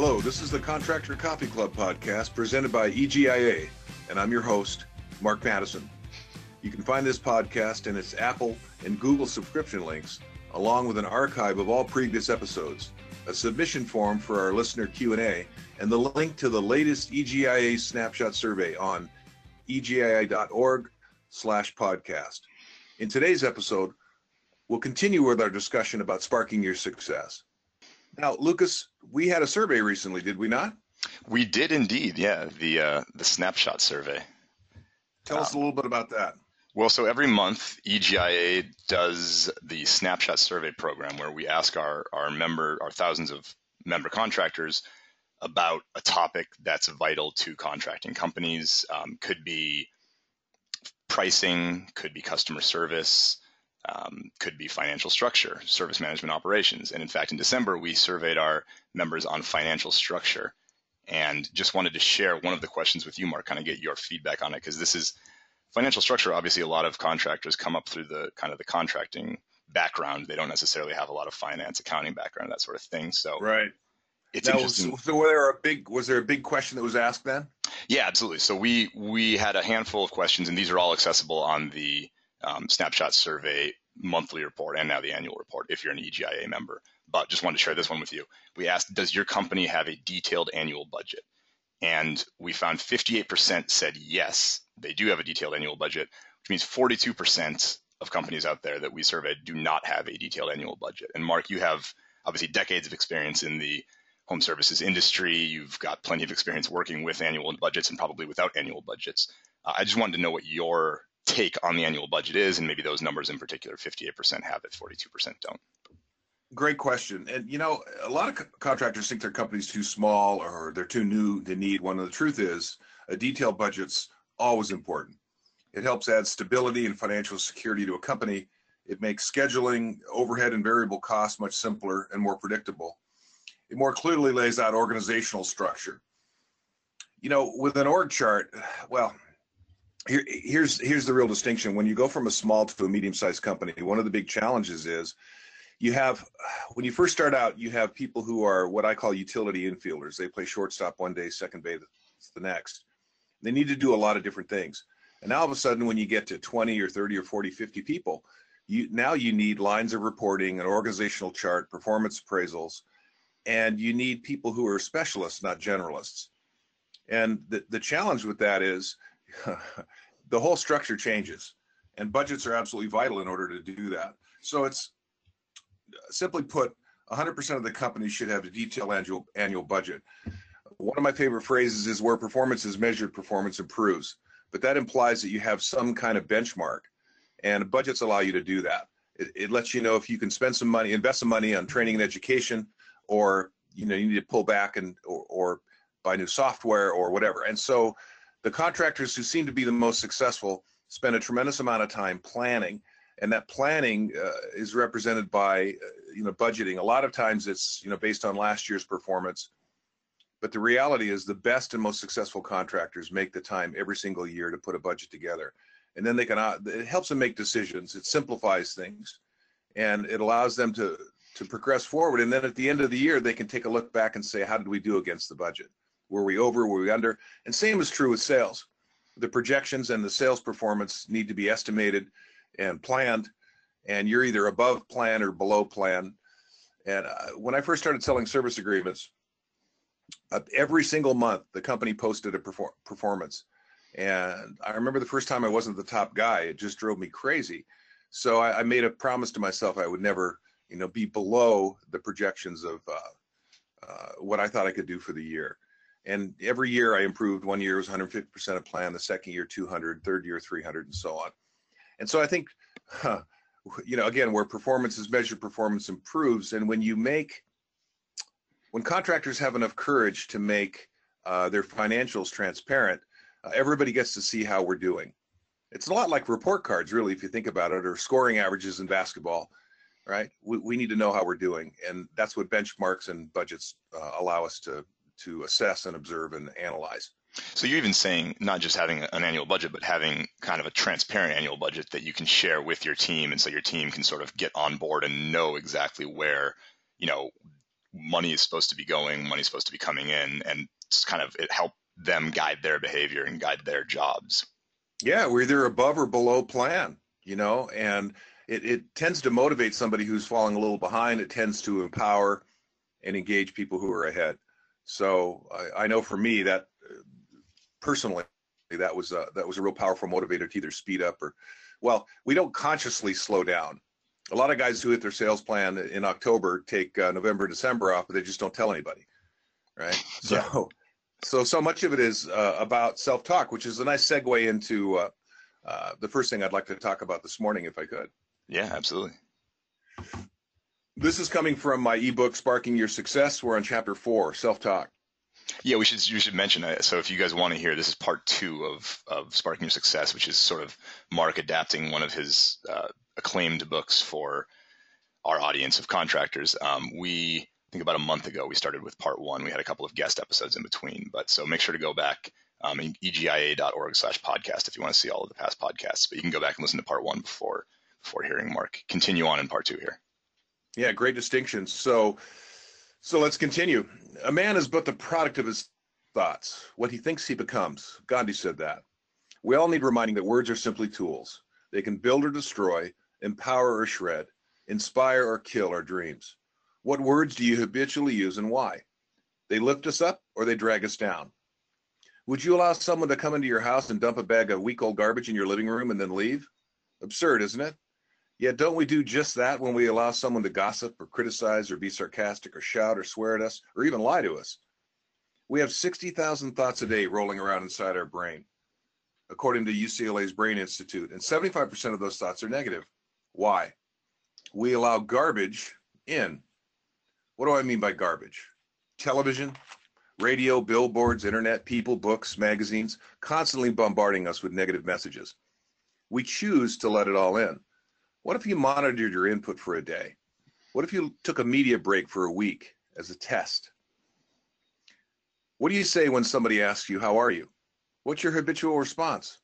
Hello, this is the Contractor Coffee Club podcast presented by EGIA, and I'm your host, Mark Matteson. You can find this podcast in its Apple and Google subscription links, along with an archive of all previous episodes, a submission form for our listener Q&A, and the link to the latest EGIA snapshot survey on egia.org slash podcast. In today's episode, we'll continue with our discussion about sparking your success. Now, Lucas, we had a survey recently, did we not? We did indeed, yeah. The uh, the snapshot survey. Tell us a little bit about that. Well, so every month, EGIA does the snapshot survey program where we ask our, our member, our thousands of member contractors about a topic that's vital to contracting companies. Um, could be pricing, could be customer service, um, could be financial structure, service management operations. And in fact, in December, we surveyed our members on financial structure and just wanted to share one of the questions with you, Mark, kind of get your feedback on it, because this is financial structure, obviously, a lot of contractors come up through the kind of the contracting background. They don't necessarily have a lot of finance, accounting background, that sort of thing. So right. It's now, interesting. So, were there a big was there a big question that was asked then? Yeah, absolutely. So we we had a handful of questions, and these are all accessible on the um, snapshot survey monthly report and now the annual report if you're an EGIA member. But just wanted to share this one with you. We asked, does your company have a detailed annual budget? And we found 58% said yes, they do have a detailed annual budget, which means 42% of companies out there that we surveyed do not have a detailed annual budget. And Mark, you have obviously decades of experience in the home services industry. You've got plenty of experience working with annual budgets and probably without annual budgets. Uh, I just wanted to know what your take on the annual budget is, and maybe those numbers in particular 58% have it, 42% don't. Great question. And you know, a lot of co- contractors think their company's too small or they're too new to need one. And the truth is, a detailed budget's always important. It helps add stability and financial security to a company. It makes scheduling, overhead, and variable costs much simpler and more predictable. It more clearly lays out organizational structure. You know, with an org chart, well, here, here's here's the real distinction. When you go from a small to a medium-sized company, one of the big challenges is you have when you first start out, you have people who are what I call utility infielders. They play shortstop one day, second base the next. They need to do a lot of different things. And now all of a sudden, when you get to 20 or 30 or 40, 50 people, you now you need lines of reporting, an organizational chart, performance appraisals, and you need people who are specialists, not generalists. And the, the challenge with that is the whole structure changes and budgets are absolutely vital in order to do that. So it's simply put, 100% of the companies should have a detailed annual, annual budget. One of my favorite phrases is where performance is measured, performance improves. But that implies that you have some kind of benchmark and budgets allow you to do that. It, it lets you know if you can spend some money, invest some money on training and education, or you know you need to pull back and or, or buy new software or whatever. And so the contractors who seem to be the most successful spend a tremendous amount of time planning and that planning uh, is represented by uh, you know budgeting. A lot of times it's you know based on last year's performance but the reality is the best and most successful contractors make the time every single year to put a budget together. And then they can uh, it helps them make decisions it simplifies things and it allows them to to progress forward. And then at the end of the year they can take a look back and say how did we do against the budget were we over were we under? And same is true with sales. The projections and the sales performance need to be estimated and planned and you're either above plan or below plan. And uh, when i first started selling service agreements uh, every single month the company posted a perfor- performance. And i remember the first time i wasn't the top guy it just drove me crazy. So i, I made a promise to myself i would never you know be below the projections of uh, uh what i thought i could do for the year and every year i improved one year was 150% of plan the second year 200 third year 300 and so on and so I think, huh, you know, again, where performance is measured, performance improves. And when you make, when contractors have enough courage to make uh, their financials transparent, uh, everybody gets to see how we're doing. It's a lot like report cards, really, if you think about it, or scoring averages in basketball, right? We, we need to know how we're doing. And that's what benchmarks and budgets uh, allow us to, to assess and observe and analyze. So you're even saying not just having an annual budget, but having kind of a transparent annual budget that you can share with your team, and so your team can sort of get on board and know exactly where, you know, money is supposed to be going, money is supposed to be coming in, and just kind of it help them guide their behavior and guide their jobs. Yeah, we're either above or below plan, you know, and it, it tends to motivate somebody who's falling a little behind. It tends to empower and engage people who are ahead. So I, I know for me that uh, personally, that was a, that was a real powerful motivator to either speed up or, well, we don't consciously slow down. A lot of guys who hit their sales plan in October take uh, November, December off, but they just don't tell anybody, right? Yeah. So, so so much of it is uh, about self-talk, which is a nice segue into uh, uh, the first thing I'd like to talk about this morning, if I could. Yeah, absolutely. This is coming from my ebook, Sparking Your Success. We're on chapter four, self-talk. Yeah, we should you should mention it. So if you guys want to hear, this is part two of of Sparking Your Success, which is sort of Mark adapting one of his uh, acclaimed books for our audience of contractors. Um, we I think about a month ago we started with part one. We had a couple of guest episodes in between, but so make sure to go back um, egia.org slash podcast if you want to see all of the past podcasts. But you can go back and listen to part one before before hearing Mark continue on in part two here. Yeah, great distinction. So, so let's continue. A man is but the product of his thoughts. What he thinks he becomes. Gandhi said that. We all need reminding that words are simply tools. They can build or destroy, empower or shred, inspire or kill our dreams. What words do you habitually use and why? They lift us up or they drag us down. Would you allow someone to come into your house and dump a bag of week old garbage in your living room and then leave? Absurd, isn't it? Yet don't we do just that when we allow someone to gossip or criticize or be sarcastic or shout or swear at us or even lie to us? We have 60,000 thoughts a day rolling around inside our brain, according to UCLA's Brain Institute, and 75% of those thoughts are negative. Why? We allow garbage in. What do I mean by garbage? Television, radio, billboards, internet, people, books, magazines, constantly bombarding us with negative messages. We choose to let it all in. What if you monitored your input for a day? What if you took a media break for a week as a test? What do you say when somebody asks you, How are you? What's your habitual response?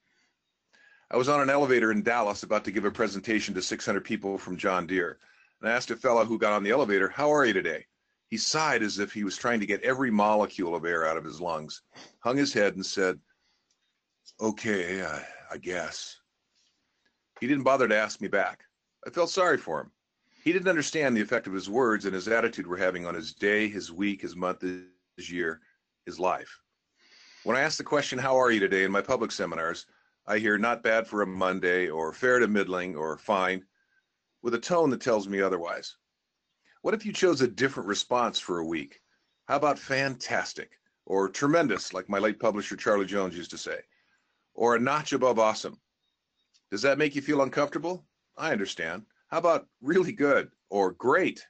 I was on an elevator in Dallas about to give a presentation to 600 people from John Deere, and I asked a fellow who got on the elevator, How are you today? He sighed as if he was trying to get every molecule of air out of his lungs, hung his head, and said, Okay, I, I guess. He didn't bother to ask me back. I felt sorry for him. He didn't understand the effect of his words and his attitude were having on his day, his week, his month, his year, his life. When I ask the question, How are you today, in my public seminars, I hear not bad for a Monday or fair to middling or fine with a tone that tells me otherwise. What if you chose a different response for a week? How about fantastic or tremendous, like my late publisher Charlie Jones used to say, or a notch above awesome? Does that make you feel uncomfortable? I understand. How about really good or great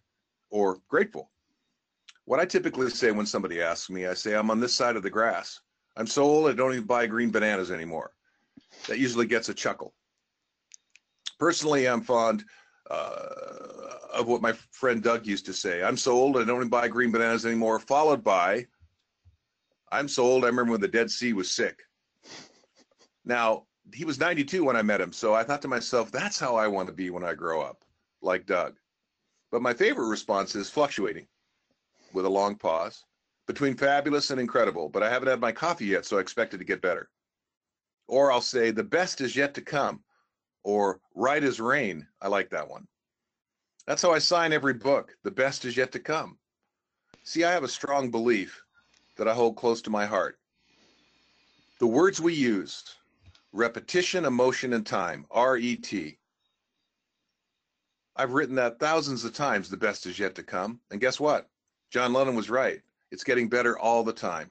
or grateful? What I typically say when somebody asks me, I say, I'm on this side of the grass. I'm so old I don't even buy green bananas anymore. That usually gets a chuckle. Personally, I'm fond uh, of what my friend Doug used to say. I'm so old I don't even buy green bananas anymore, followed by, I'm so old I remember when the Dead Sea was sick. Now, he was 92 when I met him. So I thought to myself, that's how I want to be when I grow up, like Doug. But my favorite response is fluctuating with a long pause between fabulous and incredible. But I haven't had my coffee yet, so I expect it to get better. Or I'll say, the best is yet to come. Or right as rain. I like that one. That's how I sign every book. The best is yet to come. See, I have a strong belief that I hold close to my heart. The words we use, repetition, emotion, and time, RET. I've written that thousands of times, the best is yet to come. And guess what? John Lennon was right. It's getting better all the time.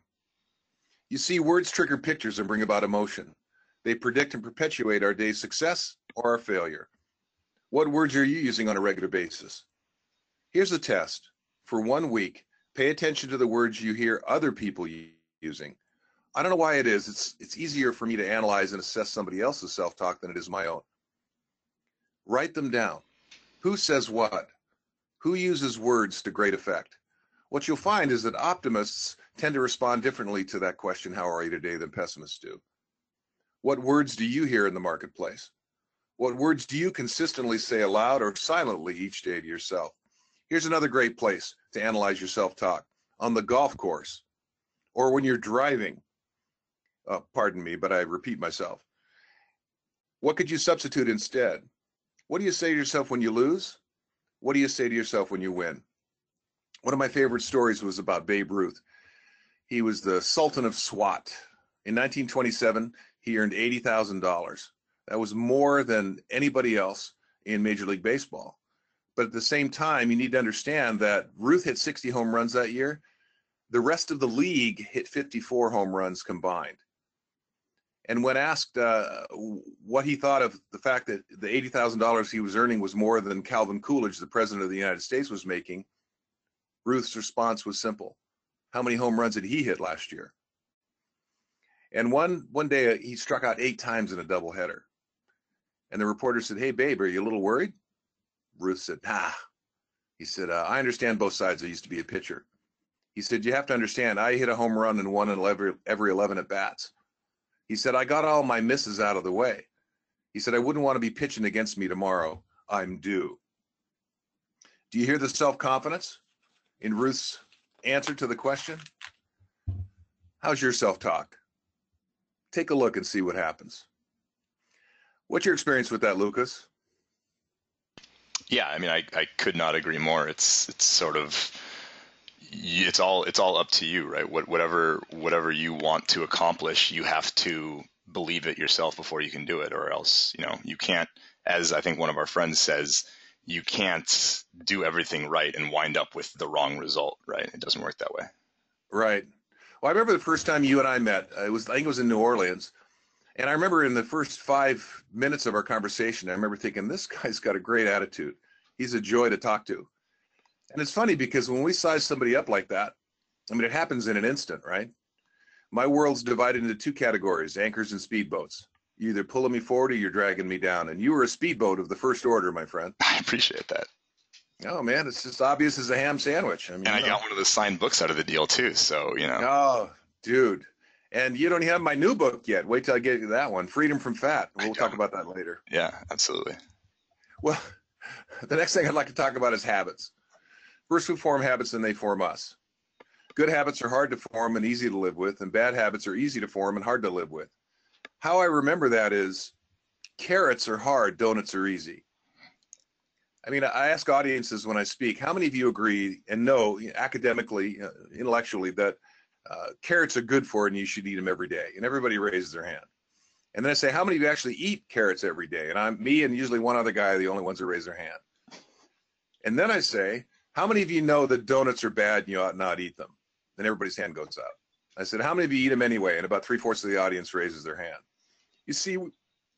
You see, words trigger pictures and bring about emotion. They predict and perpetuate our day's success or our failure. What words are you using on a regular basis? Here's a test. For one week, pay attention to the words you hear other people using I don't know why it is. It's it's easier for me to analyze and assess somebody else's self-talk than it is my own. Write them down. Who says what? Who uses words to great effect? What you'll find is that optimists tend to respond differently to that question, how are you today, than pessimists do. What words do you hear in the marketplace? What words do you consistently say aloud or silently each day to yourself? Here's another great place to analyze your self-talk on the golf course or when you're driving. Uh, pardon me, but I repeat myself. What could you substitute instead? What do you say to yourself when you lose? What do you say to yourself when you win? One of my favorite stories was about Babe Ruth. He was the Sultan of SWAT. In 1927, he earned $80,000. That was more than anybody else in Major League Baseball. But at the same time, you need to understand that Ruth hit 60 home runs that year. The rest of the league hit 54 home runs combined. And when asked uh, what he thought of the fact that the $80,000 he was earning was more than Calvin Coolidge, the president of the United States, was making, Ruth's response was simple. How many home runs did he hit last year? And one one day uh, he struck out eight times in a doubleheader. And the reporter said, "Hey, babe, are you a little worried?" Ruth said, "Nah." He said, uh, "I understand both sides. I used to be a pitcher." He said, "You have to understand. I hit a home run in one in every every eleven at bats." He said, "I got all my misses out of the way." He said, "I wouldn't want to be pitching against me tomorrow. I'm due." Do you hear the self confidence in Ruth's answer to the question? How's your self talk? Take a look and see what happens. What's your experience with that, Lucas? Yeah, I mean, I, I could not agree more. It's it's sort of it's all it's all up to you, right? What, whatever whatever you want to accomplish, you have to believe it yourself before you can do it, or else you know you can't. As I think one of our friends says, you can't do everything right and wind up with the wrong result, right? It doesn't work that way. Right. Well, I remember the first time you and I met. Uh, it was I think it was in New Orleans, and I remember in the first five minutes of our conversation, I remember thinking, this guy's got a great attitude. He's a joy to talk to. And it's funny because when we size somebody up like that, I mean, it happens in an instant, right? My world's divided into two categories anchors and speedboats. You're either pulling me forward or you're dragging me down. And you were a speedboat of the first order, my friend. I appreciate that. Oh man, it's just obvious as a ham sandwich. I mean, and I got one of the signed books out of the deal too. So you know. Oh, dude, and you don't have my new book yet. Wait till I get you that one, Freedom from Fat. We'll talk about that later. Yeah, absolutely. Well, the next thing I'd like to talk about is habits. First, we form habits, and they form us. Good habits are hard to form and easy to live with, and bad habits are easy to form and hard to live with. How I remember that is carrots are hard, donuts are easy. I mean, I ask audiences when I speak, how many of you agree and know academically, uh, intellectually, that uh, carrots are good for and you should eat them every day? And everybody raises their hand. And then I say, how many of you actually eat carrots every day? And I'm me and usually one other guy are the only ones who raise their hand. And then I say, how many of you know that donuts are bad and you ought not eat them? Then everybody's hand goes up. I said, how many of you eat them anyway? And about three fourths of the audience raises their hand. You see,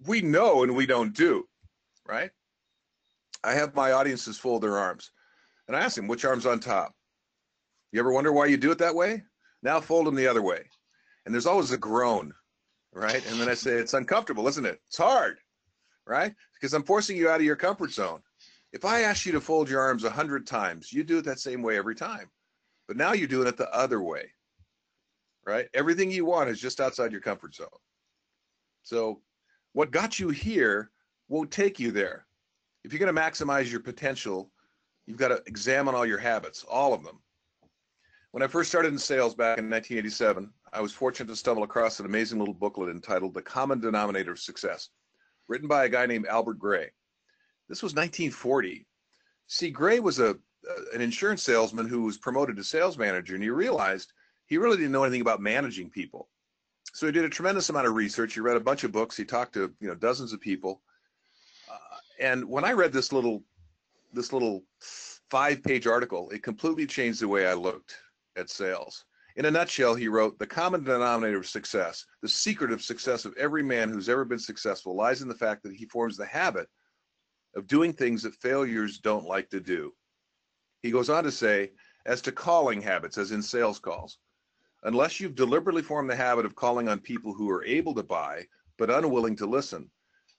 we know and we don't do, right? I have my audiences fold their arms. And I ask them, which arm's on top? You ever wonder why you do it that way? Now fold them the other way. And there's always a groan, right? And then I say, it's uncomfortable, isn't it? It's hard, right? Because I'm forcing you out of your comfort zone. If I ask you to fold your arms a hundred times, you do it that same way every time. But now you're doing it the other way, right? Everything you want is just outside your comfort zone. So what got you here won't take you there if you're going to maximize your potential, you've got to examine all your habits, all of them. When I first started in sales back in 1987, I was fortunate to stumble across an amazing little booklet entitled The Common Denominator of Success, written by a guy named Albert Gray. This was 1940. See, Gray was a an insurance salesman who was promoted to sales manager, and he realized he really didn't know anything about managing people. So he did a tremendous amount of research. He read a bunch of books. He talked to you know dozens of people, uh, and when I read this little this little five page article, it completely changed the way I looked at sales. In a nutshell, he wrote, The common denominator of success, the secret of success of every man who's ever been successful lies in the fact that he forms the habit of doing things that failures don't like to do. He goes on to say, as to calling habits, as in sales calls, unless you've deliberately formed the habit of calling on people who are able to buy but unwilling to listen,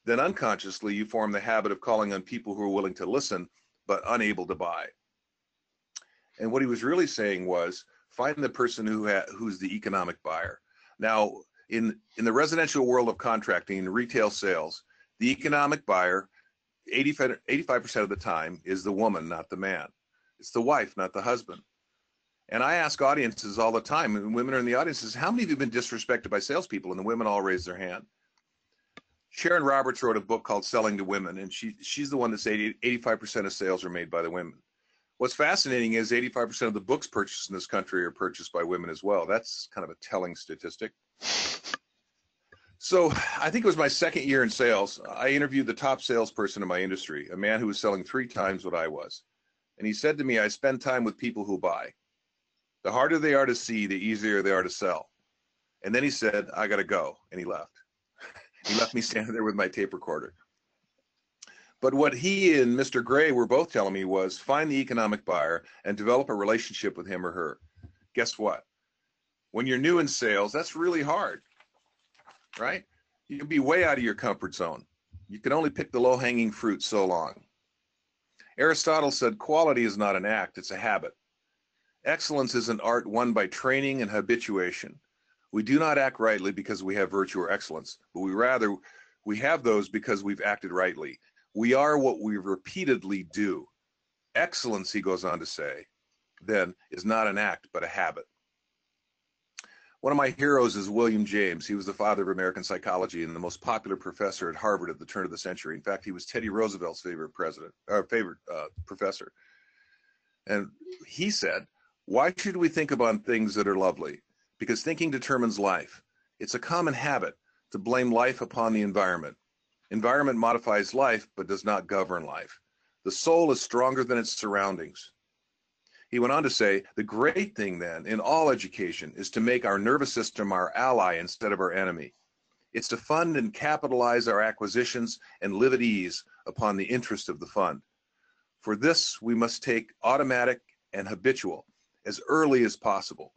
then unconsciously you form the habit of calling on people who are willing to listen but unable to buy. And what he was really saying was find the person who ha- who's the economic buyer. Now, in in the residential world of contracting, retail sales, the economic buyer 85 percent of the time is the woman, not the man. It's the wife, not the husband. And I ask audiences all the time, and women are in the audiences, how many of you have been disrespected by salespeople? And the women all raise their hand. Sharon Roberts wrote a book called Selling to Women, and she she's the one that said 85% of sales are made by the women. What's fascinating is 85% of the books purchased in this country are purchased by women as well. That's kind of a telling statistic. So I think it was my second year in sales. I interviewed the top salesperson in my industry, a man who was selling three times what I was. And he said to me, I spend time with people who buy. The harder they are to see, the easier they are to sell. And then he said, I got to go. And he left. he left me standing there with my tape recorder. But what he and Mr. Gray were both telling me was find the economic buyer and develop a relationship with him or her. Guess what? When you're new in sales, that's really hard, right? You can be way out of your comfort zone. You can only pick the low hanging fruit so long. Aristotle said quality is not an act, it's a habit. Excellence is an art won by training and habituation. We do not act rightly because we have virtue or excellence, but we rather we have those because we've acted rightly. We are what we repeatedly do. Excellence, he goes on to say, then is not an act, but a habit. One of my heroes is William James. He was the father of American psychology and the most popular professor at Harvard at the turn of the century. In fact, he was Teddy Roosevelt's favorite president, or favorite uh, professor. And he said, "Why should we think about things that are lovely? Because thinking determines life. It's a common habit to blame life upon the environment. Environment modifies life, but does not govern life. The soul is stronger than its surroundings. He went on to say, the great thing then in all education is to make our nervous system our ally instead of our enemy. It's to fund and capitalize our acquisitions and live at ease upon the interest of the fund. For this, we must take automatic and habitual as early as possible,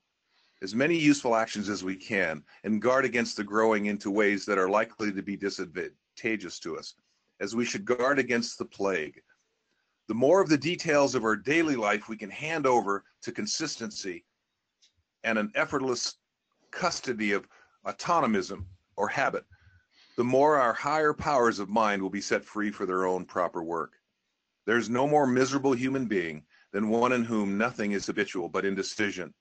as many useful actions as we can, and guard against the growing into ways that are likely to be disadvantageous to us, as we should guard against the plague. The more of the details of our daily life we can hand over to consistency and an effortless custody of automatism or habit, the more our higher powers of mind will be set free for their own proper work. There's no more miserable human being than one in whom nothing is habitual but indecision,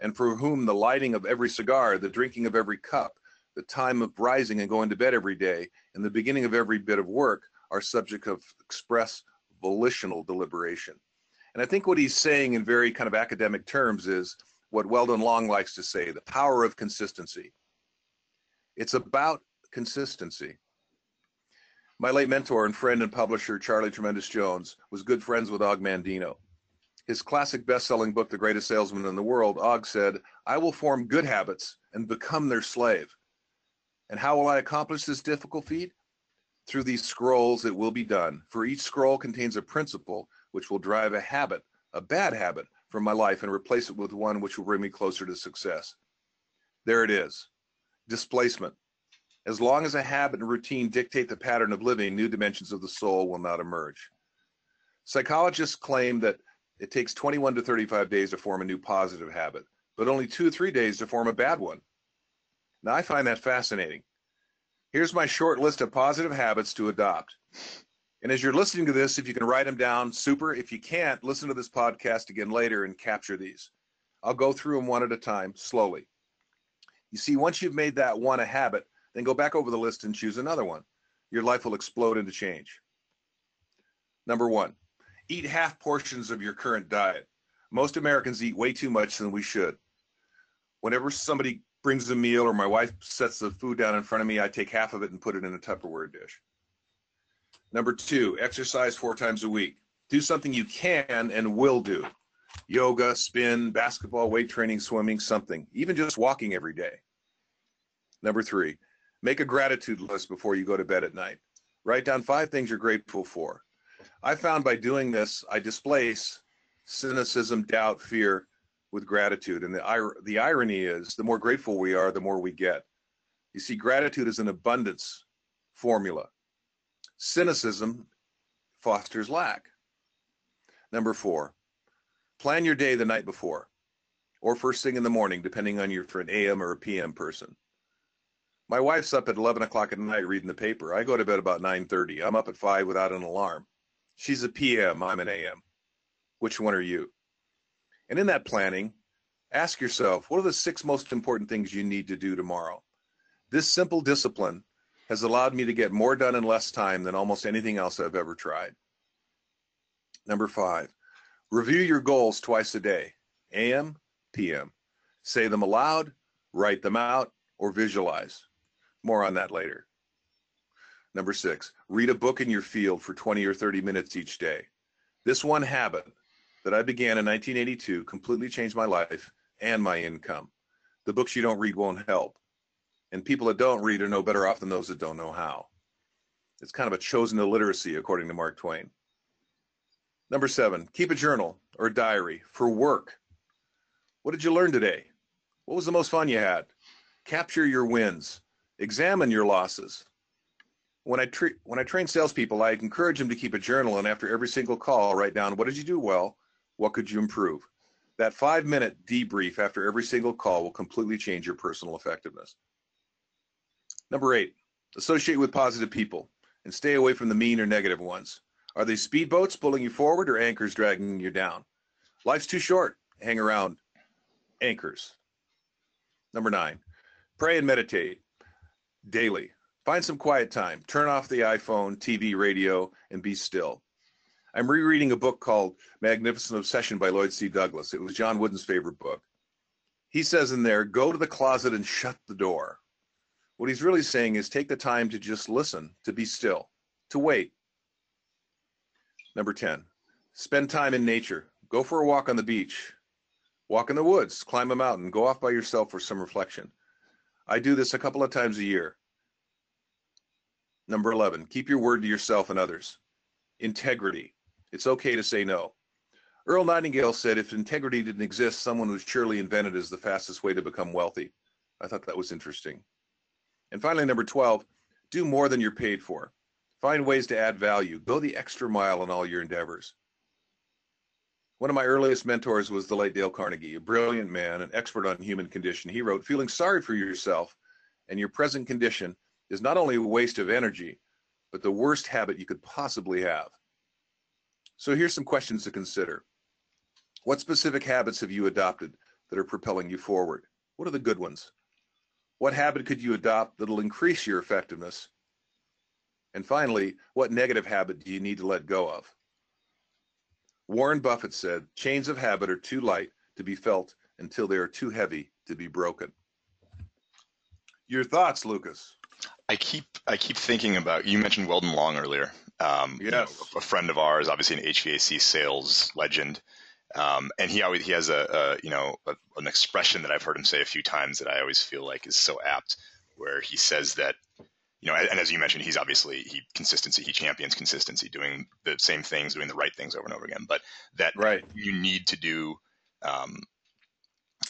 and for whom the lighting of every cigar, the drinking of every cup, the time of rising and going to bed every day, and the beginning of every bit of work are subject of express volitional deliberation. And I think what he's saying in very kind of academic terms is what Weldon Long likes to say the power of consistency. It's about consistency. My late mentor and friend and publisher, Charlie Tremendous Jones, was good friends with Og Mandino. His classic best selling book, The Greatest Salesman in the World, Og said, I will form good habits and become their slave. And how will I accomplish this difficult feat? Through these scrolls, it will be done. For each scroll contains a principle which will drive a habit, a bad habit, from my life and replace it with one which will bring me closer to success. There it is displacement. As long as a habit and routine dictate the pattern of living, new dimensions of the soul will not emerge. Psychologists claim that it takes 21 to 35 days to form a new positive habit, but only two or three days to form a bad one. Now, I find that fascinating. Here's my short list of positive habits to adopt. And as you're listening to this, if you can write them down, super. If you can't, listen to this podcast again later and capture these. I'll go through them one at a time, slowly. You see, once you've made that one a habit, then go back over the list and choose another one. Your life will explode into change. Number one, eat half portions of your current diet. Most Americans eat way too much than we should. Whenever somebody brings a meal or my wife sets the food down in front of me, I take half of it and put it in a Tupperware dish. Number two, exercise four times a week. Do something you can and will do. Yoga, spin, basketball, weight training, swimming, something, even just walking every day. Number three, make a gratitude list before you go to bed at night. Write down five things you're grateful for. I found by doing this, I displace cynicism, doubt, fear, with gratitude. And the, the irony is, the more grateful we are, the more we get. You see, gratitude is an abundance formula. Cynicism fosters lack. Number four, plan your day the night before or first thing in the morning, depending on you're for an AM or a PM person. My wife's up at 11 o'clock at night reading the paper. I go to bed about 9.30. I'm up at 5 without an alarm. She's a PM. I'm an AM. Which one are you? And in that planning, ask yourself what are the six most important things you need to do tomorrow? This simple discipline has allowed me to get more done in less time than almost anything else I've ever tried. Number five, review your goals twice a day, AM, PM. Say them aloud, write them out, or visualize. More on that later. Number six, read a book in your field for 20 or 30 minutes each day. This one habit that I began in 1982 completely changed my life and my income. The books you don't read won't help. And people that don't read are no better off than those that don't know how. It's kind of a chosen illiteracy, according to Mark Twain. Number seven, keep a journal or a diary for work. What did you learn today? What was the most fun you had? Capture your wins. Examine your losses. When I, tre- when I train salespeople, I encourage them to keep a journal and after every single call, write down what did you do well? What could you improve? That five minute debrief after every single call will completely change your personal effectiveness. Number eight, associate with positive people and stay away from the mean or negative ones. Are they speedboats pulling you forward or anchors dragging you down? Life's too short. Hang around anchors. Number nine, pray and meditate daily. Find some quiet time. Turn off the iPhone, TV, radio, and be still. I'm rereading a book called Magnificent Obsession by Lloyd C. Douglas. It was John Wooden's favorite book. He says in there, go to the closet and shut the door. What he's really saying is take the time to just listen, to be still, to wait. Number 10, spend time in nature. Go for a walk on the beach, walk in the woods, climb a mountain, go off by yourself for some reflection. I do this a couple of times a year. Number 11, keep your word to yourself and others. Integrity. It's okay to say no. Earl Nightingale said if integrity didn't exist, someone would surely invent it as the fastest way to become wealthy. I thought that was interesting. And finally, number 12, do more than you're paid for. Find ways to add value. Go the extra mile in all your endeavors. One of my earliest mentors was the late Dale Carnegie, a brilliant man, an expert on human condition. He wrote, Feeling sorry for yourself and your present condition is not only a waste of energy, but the worst habit you could possibly have. So here's some questions to consider. What specific habits have you adopted that are propelling you forward? What are the good ones? What habit could you adopt that'll increase your effectiveness? And finally, what negative habit do you need to let go of? Warren Buffett said, chains of habit are too light to be felt until they are too heavy to be broken. Your thoughts, Lucas? I keep I keep thinking about you mentioned Weldon Long earlier. Um, yes. You know, a friend of ours, obviously an HVAC sales legend. Um, and he always he has a, a you know a, an expression that I've heard him say a few times that I always feel like is so apt, where he says that you know, and as you mentioned, he's obviously he consistency. He champions consistency, doing the same things, doing the right things over and over again. But that right. you need to do um,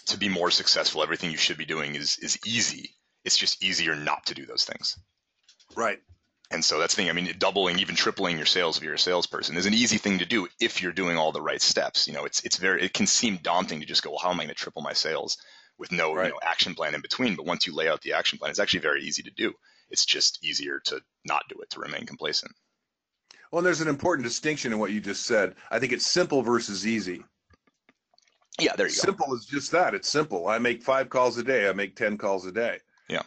to be more successful. Everything you should be doing is is easy. It's just easier not to do those things. Right. And so that's the thing. I mean, doubling, even tripling your sales if you're a salesperson is an easy thing to do if you're doing all the right steps. You know, it's it's very it can seem daunting to just go, well, how am I going to triple my sales with no right. you know, action plan in between? But once you lay out the action plan, it's actually very easy to do. It's just easier to not do it to remain complacent. Well, and there's an important distinction in what you just said. I think it's simple versus easy. Yeah, there you simple go. Simple is just that. It's simple. I make five calls a day. I make ten calls a day. Yeah.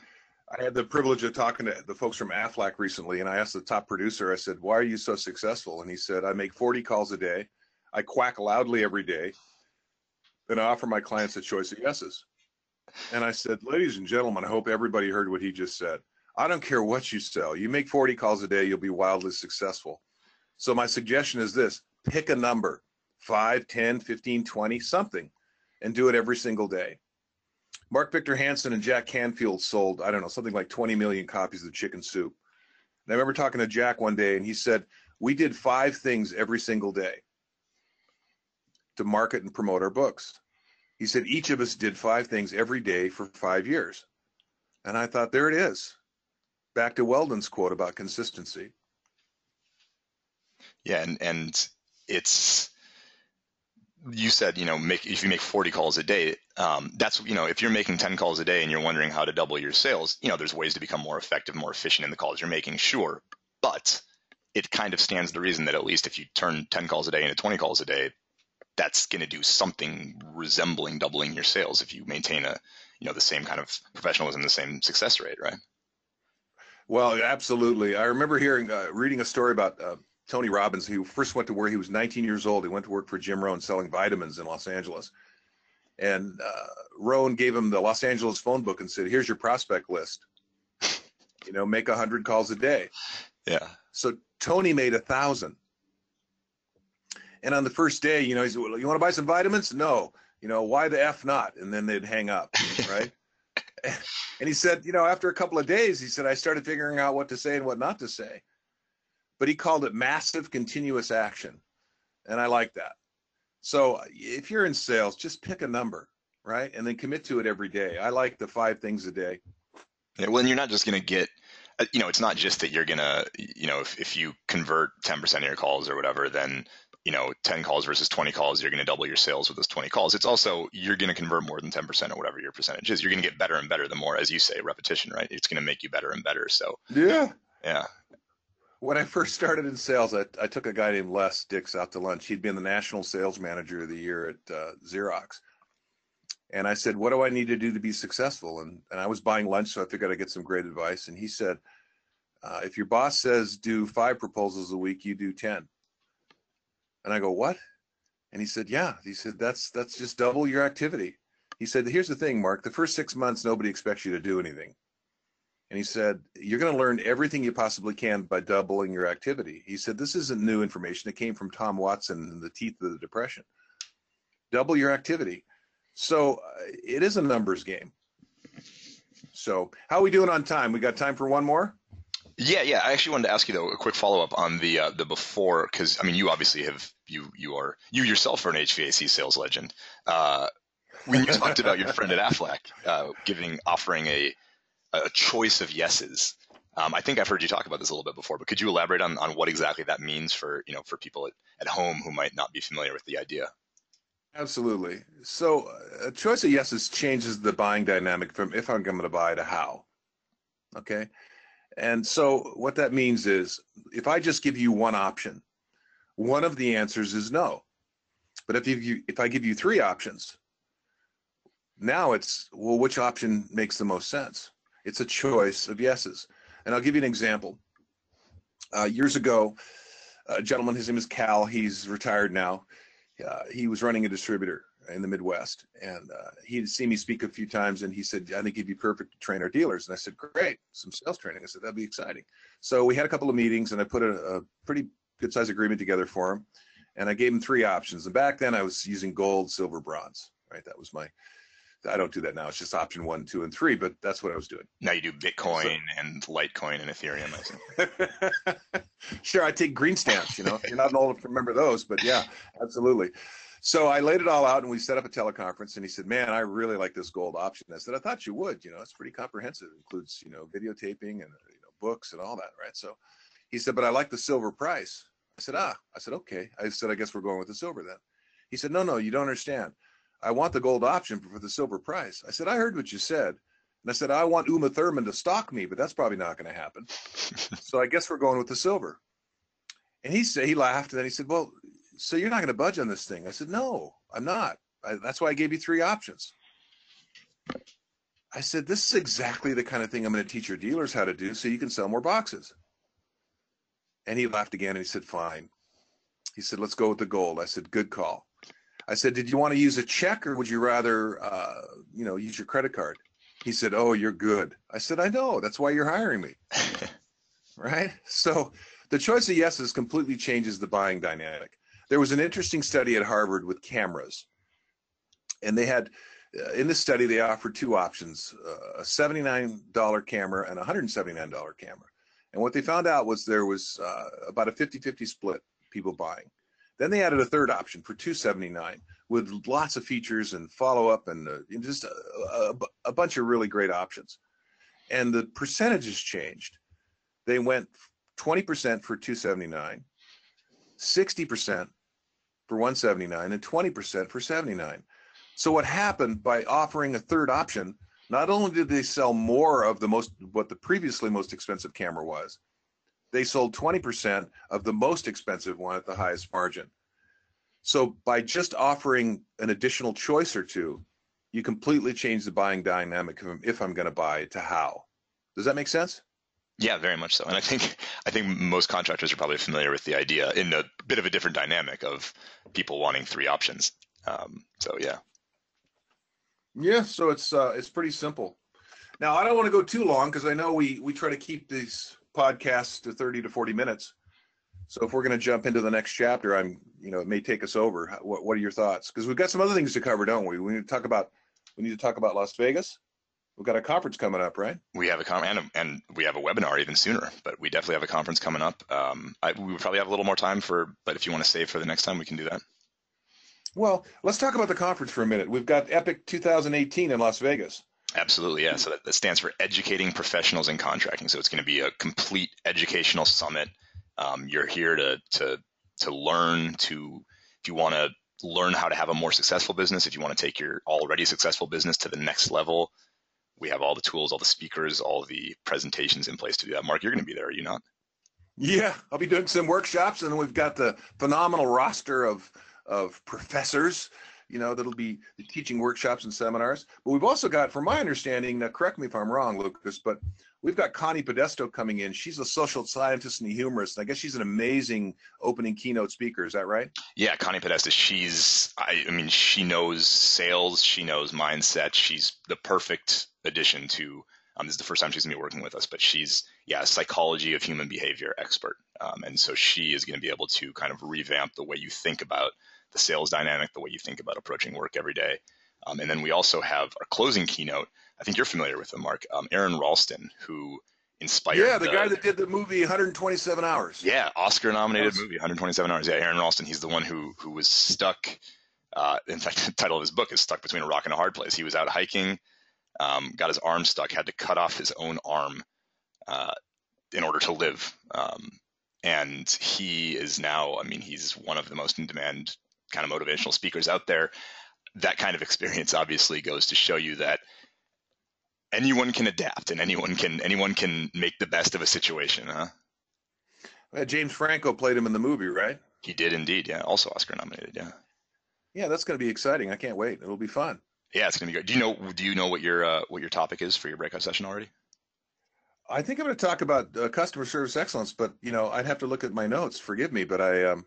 I had the privilege of talking to the folks from Aflac recently, and I asked the top producer, I said, Why are you so successful? And he said, I make 40 calls a day. I quack loudly every day. Then I offer my clients a choice of yeses. And I said, Ladies and gentlemen, I hope everybody heard what he just said. I don't care what you sell. You make 40 calls a day, you'll be wildly successful. So my suggestion is this pick a number 5, 10, 15, 20, something, and do it every single day. Mark Victor Hansen and Jack Canfield sold, I don't know, something like 20 million copies of the chicken soup. And I remember talking to Jack one day and he said, We did five things every single day to market and promote our books. He said, Each of us did five things every day for five years. And I thought, there it is. Back to Weldon's quote about consistency. Yeah, and, and it's you said, you know, make if you make 40 calls a day, um, that's you know, if you're making 10 calls a day and you're wondering how to double your sales, you know, there's ways to become more effective, more efficient in the calls you're making, sure, but it kind of stands the reason that at least if you turn 10 calls a day into 20 calls a day, that's going to do something resembling doubling your sales if you maintain a you know the same kind of professionalism, the same success rate, right? Well, absolutely. I remember hearing, uh, reading a story about uh, Tony Robbins. He first went to where he was 19 years old. He went to work for Jim Rohn selling vitamins in Los Angeles. And uh, Rohn gave him the Los Angeles phone book and said, "Here's your prospect list. You know, make hundred calls a day." Yeah. So Tony made a thousand. And on the first day, you know, he's, well, you want to buy some vitamins? No. You know, why the F not? And then they'd hang up, right? and he said, you know, after a couple of days, he said, I started figuring out what to say and what not to say. But he called it massive continuous action. And I like that. So if you're in sales, just pick a number, right? And then commit to it every day. I like the five things a day. Yeah, well, and you're not just going to get uh, you know, it's not just that you're gonna, you know, if, if you convert 10% of your calls or whatever, then, you know, 10 calls versus 20 calls, you're gonna double your sales with those 20 calls. It's also you're gonna convert more than 10% or whatever your percentage is. You're gonna get better and better the more, as you say, repetition, right? It's gonna make you better and better. So yeah, yeah. When I first started in sales, I, I took a guy named Les Dix out to lunch. He'd been the national sales manager of the year at uh, Xerox. And I said, what do I need to do to be successful? And, and I was buying lunch, so I figured I'd get some great advice. And he said, uh, if your boss says do five proposals a week, you do 10. And I go, what? And he said, yeah. He said, that's, that's just double your activity. He said, here's the thing, Mark, the first six months, nobody expects you to do anything. And he said, you're going to learn everything you possibly can by doubling your activity. He said, this isn't new information. It came from Tom Watson in the teeth of the depression. Double your activity. So uh, it is a numbers game. So how are we doing on time? We got time for one more? Yeah, yeah. I actually wanted to ask you though a quick follow up on the uh, the before because I mean you obviously have you you are you yourself are an HVAC sales legend. Uh, you talked about your friend at Aflac uh, giving offering a a choice of yeses, um, I think I've heard you talk about this a little bit before. But could you elaborate on, on what exactly that means for you know for people at, at home who might not be familiar with the idea? Absolutely. So a choice of yeses changes the buying dynamic from if I'm going to buy to how. Okay. And so what that means is if I just give you one option, one of the answers is no. But if you if I give you three options, now it's well, which option makes the most sense? It's a choice of yeses. And I'll give you an example. Uh, years ago, a gentleman, his name is Cal. He's retired now. Uh, he was running a distributor in the Midwest, and uh, he'd seen me speak a few times, and he said, "I think he'd be perfect to train our dealers." And I said, "Great, some sales training." I said, "That'd be exciting." So we had a couple of meetings, and I put a, a pretty good size agreement together for him, and I gave him three options. And back then, I was using gold, silver, bronze. Right, that was my. I don't do that now. It's just option one, two, and three. But that's what I was doing. Now you do Bitcoin so, and Litecoin and Ethereum. sure, I take green stamps. You know, you're not old enough to remember those, but yeah, absolutely. So I laid it all out and we set up a teleconference and he said, man, I really like this gold option. I said, I thought you would, you know, it's pretty comprehensive. It includes, you know, videotaping and, you know, books and all that. Right. So he said, but I like the silver price. I said, ah, I said, okay. I said, I guess we're going with the silver then. He said, no, no, you don't understand. I want the gold option for the silver price. I said, I heard what you said. And I said, I want Uma Thurman to stalk me, but that's probably not going to happen. so I guess we're going with the silver. And he said, he laughed and then he said, well, so you're not going to budge on this thing. I said, no, I'm not. I, that's why I gave you three options. I said, this is exactly the kind of thing I'm going to teach your dealers how to do so you can sell more boxes. And he laughed again and he said, fine. He said, let's go with the gold. I said, good call. I said, did you want to use a check or would you rather, uh, you know, use your credit card? He said, oh, you're good. I said, I know. That's why you're hiring me. right? So the choice of yeses completely changes the buying dynamic. There was an interesting study at Harvard with cameras, and they had uh, in this study they offered two options: uh, a $79 camera and a $179 camera. And what they found out was there was uh, about a 50-50 split people buying. Then they added a third option for 279 with lots of features and follow up and uh, just a, a, a, bunch of really great options. And the percentages changed. They went 20% for 279, 60% for 179 and 20% for 79. So what happened by offering a third option, not only did they sell more of the most what the previously most expensive camera was, they sold 20% of the most expensive one at the highest margin. So by just offering an additional choice or two, you completely change the buying dynamic of if I'm going to buy to how. Does that make sense? Yeah, very much so. And I think I think most contractors are probably familiar with the idea in a bit of a different dynamic of people wanting three options. Um, so yeah. Yeah, so it's uh, it's pretty simple. Now I don't want to go too long because I know we we try to keep these podcasts to thirty to forty minutes. So if we're going to jump into the next chapter, I'm you know it may take us over. What what are your thoughts? Because we've got some other things to cover, don't we? We need to talk about we need to talk about Las Vegas. We've got a conference coming up, right? We have a con- and, and we have a webinar even sooner, but we definitely have a conference coming up. Um, I, we probably have a little more time for, but if you want to save for the next time, we can do that. Well, let's talk about the conference for a minute. We've got Epic 2018 in Las Vegas. Absolutely, yeah. So that, that stands for Educating Professionals in Contracting. So it's going to be a complete educational summit. Um, you're here to to to learn to if you want to learn how to have a more successful business, if you want to take your already successful business to the next level, we have all the tools, all the speakers, all the presentations in place to do that. Mark, you're going to be there, are you not? Yeah, I'll be doing some workshops, and we've got the phenomenal roster of of professors, you know, that'll be teaching workshops and seminars. But we've also got, from my understanding, now correct me if I'm wrong, Lucas, but we've got Connie Podesta coming in. She's a social scientist and a humorist. And I guess she's an amazing opening keynote speaker. Is that right? Yeah, Connie Podesta. She's, I, I mean, she knows sales. She knows mindset. She's the perfect addition to. Um, this is the first time she's gonna be working with us, but she's yeah, a psychology of human behavior expert, um, and so she is going to be able to kind of revamp the way you think about the sales dynamic, the way you think about approaching work every day. Um, and then we also have our closing keynote. I think you're familiar with him, Mark. Um, Aron Ralston, who inspired. Yeah, the, the, guy that did the movie 127 Hours. Yeah, Oscar-nominated movie 127 Hours. Yeah, Aron Ralston. He's the one who who was stuck. Uh, in fact, the title of his book is "Stuck Between a Rock and a Hard Place." He was out hiking, um, got his arm stuck, had to cut off his own arm uh, in order to live. Um, and he is now, I mean, he's one of the most in demand kind of motivational speakers out there. That kind of experience obviously goes to show you that anyone can adapt and anyone can anyone can make the best of a situation, huh? Uh, James Franco played him in the movie, right? He did indeed, yeah. Also Oscar nominated, yeah. Yeah, that's going to be exciting. I can't wait. It'll be fun. Yeah, it's going to be good. Do you know do you know what your uh, what your topic is for your breakout session already? I think I'm going to talk about uh, customer service excellence, but you know, I'd have to look at my notes. Forgive me, but I um,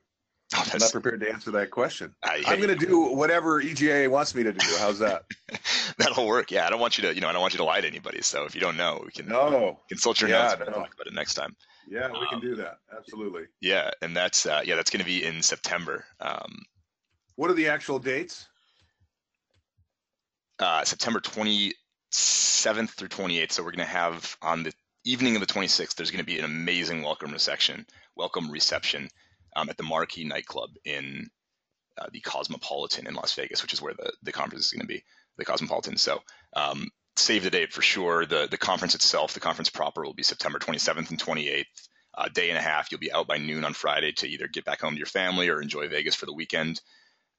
Oh, I'm not prepared to answer that question. I, am going to do whatever EGA wants me to do. How's that? That'll work. Yeah, I don't want you to, you know, I don't want you to lie to anybody. So if you don't know, we can no. consult your yeah, notes and no. talk about it next time. Yeah, we um, can do that. Absolutely. Yeah, and that's uh, yeah, that's going to be in September. Um, what are the actual dates? Uh, September 27th through 28th. So we're going to have on the evening of the 26th. There's going to be an amazing welcome reception. Welcome reception um, at the Marquee nightclub in uh, the Cosmopolitan in Las Vegas, which is where the, the conference is going to be, the Cosmopolitan. So um, save the date for sure. The the conference itself, the conference proper, will be September 27th and 28th. Uh, day and a half. You'll be out by noon on Friday to either get back home to your family or enjoy Vegas for the weekend.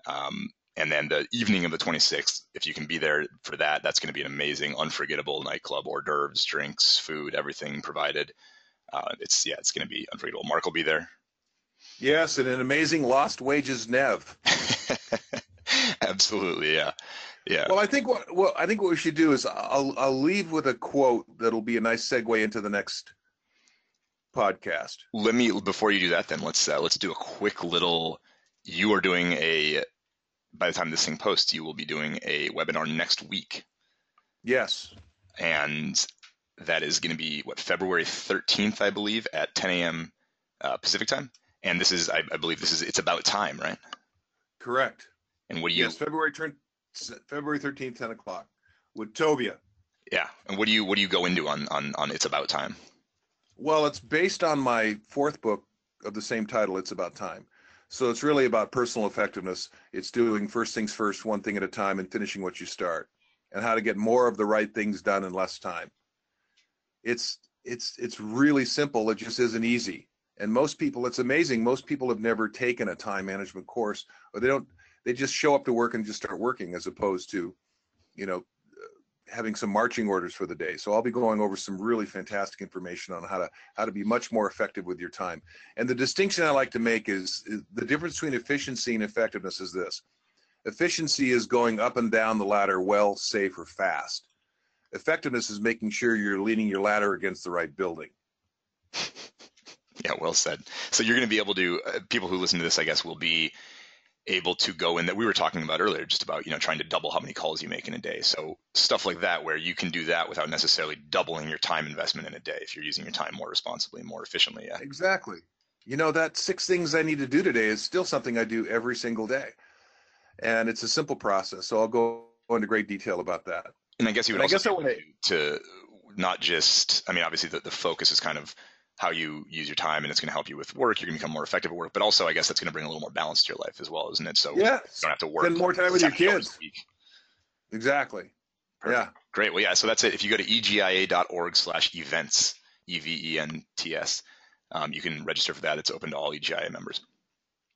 Um, and then the evening of the 26th, if you can be there for that, that's going to be an amazing, unforgettable nightclub. Hors d'oeuvres, drinks, food, everything provided. Uh, it's yeah, it's going to be unforgettable. Mark will be there. Yes, and an amazing lost wages Nev. Absolutely, yeah, yeah. Well, I think what well, I think what we should do is I'll I'll leave with a quote that'll be a nice segue into the next podcast. Let me before you do that, then let's uh, let's do a quick little. You are doing a. By the time this thing posts, you will be doing a webinar next week. Yes. And that is going to be what February thirteenth, I believe, at 10 a.m. Uh, Pacific time and this is I, I, believe this is it's about time, right? Correct. And what do you? Yes, February turn February thirteenth, ten o'clock, with Tovia. Yeah, and what do you what do you go into on on on It's About Time? Well, it's based on my fourth book of the same title. It's about time. So it's really about personal effectiveness. It's doing first things first, one thing at a time, and finishing what you start, and how to get more of the right things done in less time. It's it's it's really simple. It just isn't easy and most people it's amazing most people have never taken a time management course or they don't they just show up to work and just start working as opposed to you know having some marching orders for the day. So I'll be going over some really fantastic information on how to how to be much more effective with your time. And the distinction I like to make is, is the difference between efficiency and effectiveness is this. Efficiency is going up and down the ladder well, safe, or fast. Effectiveness is making sure you're leaning your ladder against the right building. Yeah, well said. So you're going to be able to, uh, people who listen to this, I guess, will be able to go in that we were talking about earlier, just about, you know, trying to double how many calls you make in a day. So stuff like that, where you can do that without necessarily doubling your time investment in a day if you're using your time more responsibly, more efficiently. Yeah. Exactly. You know, that six things I need to do today is still something I do every single day. And it's a simple process. So I'll go into great detail about that. And I guess you would and also I guess I to, to not just, I mean, obviously the, the focus is kind of how you use your time and it's going to help you with work. You're going to become more effective at work, but also I guess that's going to bring a little more balance to your life as well, isn't it? So yeah, you don't have to work. Spend more time with your kids. Exactly. Perfect. Yeah. Great. Well, yeah. So that's it. If you go to egia.org slash events, E-V-E-N-T-S, um, you can register for that. It's open to all EGIA members.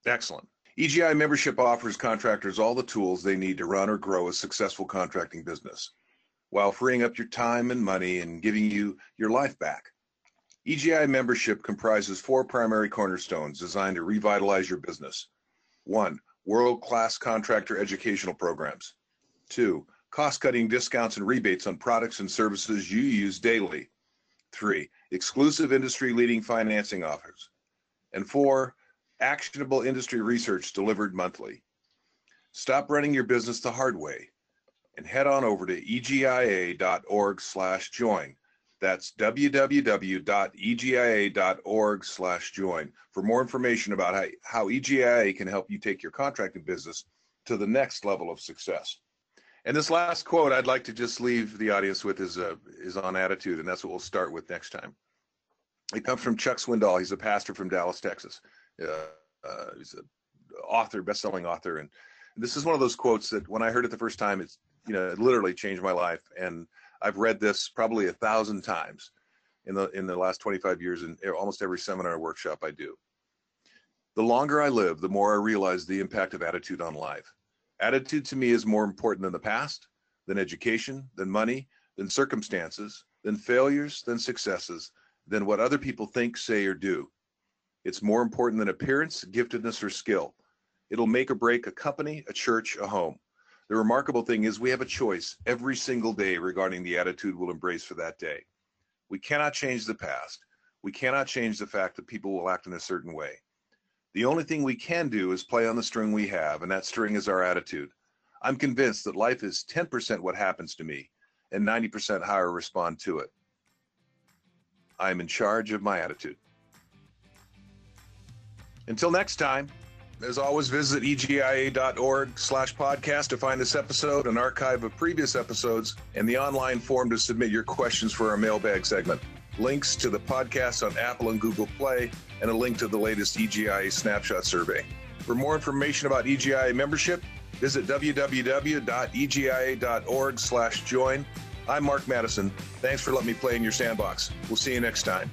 Excellent. EGI membership offers contractors all the tools they need to run or grow a successful contracting business while freeing up your time and money and giving you your life back. EGI membership comprises four primary cornerstones designed to revitalize your business. One, world-class contractor educational programs. Two, cost-cutting discounts and rebates on products and services you use daily. Three, exclusive industry-leading financing offers. And four, actionable industry research delivered monthly. Stop running your business the hard way and head on over to egia.org slash join that's www.egia.org slash join for more information about how, how EGIA can help you take your contracting business to the next level of success. And this last quote I'd like to just leave the audience with is, uh, is on attitude, and that's what we'll start with next time. It comes from Chuck Swindoll. He's a pastor from Dallas, Texas. Uh, uh, he's an author, best-selling author, and this is one of those quotes that when I heard it the first time, it's you know it literally changed my life. And I've read this probably a thousand times in the in the last 25 years in almost every seminar or workshop I do. The longer I live, the more I realize the impact of attitude on life. Attitude to me is more important than the past, than education, than money, than circumstances, than failures, than successes, than what other people think, say, or do. It's more important than appearance, giftedness, or skill. It'll make or break a company, a church, a home. The remarkable thing is we have a choice every single day regarding the attitude we'll embrace for that day. We cannot change the past. We cannot change the fact that people will act in a certain way. The only thing we can do is play on the string we have, and that string is our attitude. I'm convinced that life is 10% what happens to me and 90% how I respond to it. I am in charge of my attitude. Until next time, as always, visit egia.org slash podcast to find this episode, an archive of previous episodes, and the online form to submit your questions for our mailbag segment. Links to the podcast on Apple and Google Play, and a link to the latest EGIA snapshot survey. For more information about EGIA membership, visit www.egia.org slash join. I'm Mark Matteson. Thanks for letting me play in your sandbox. We'll see you next time.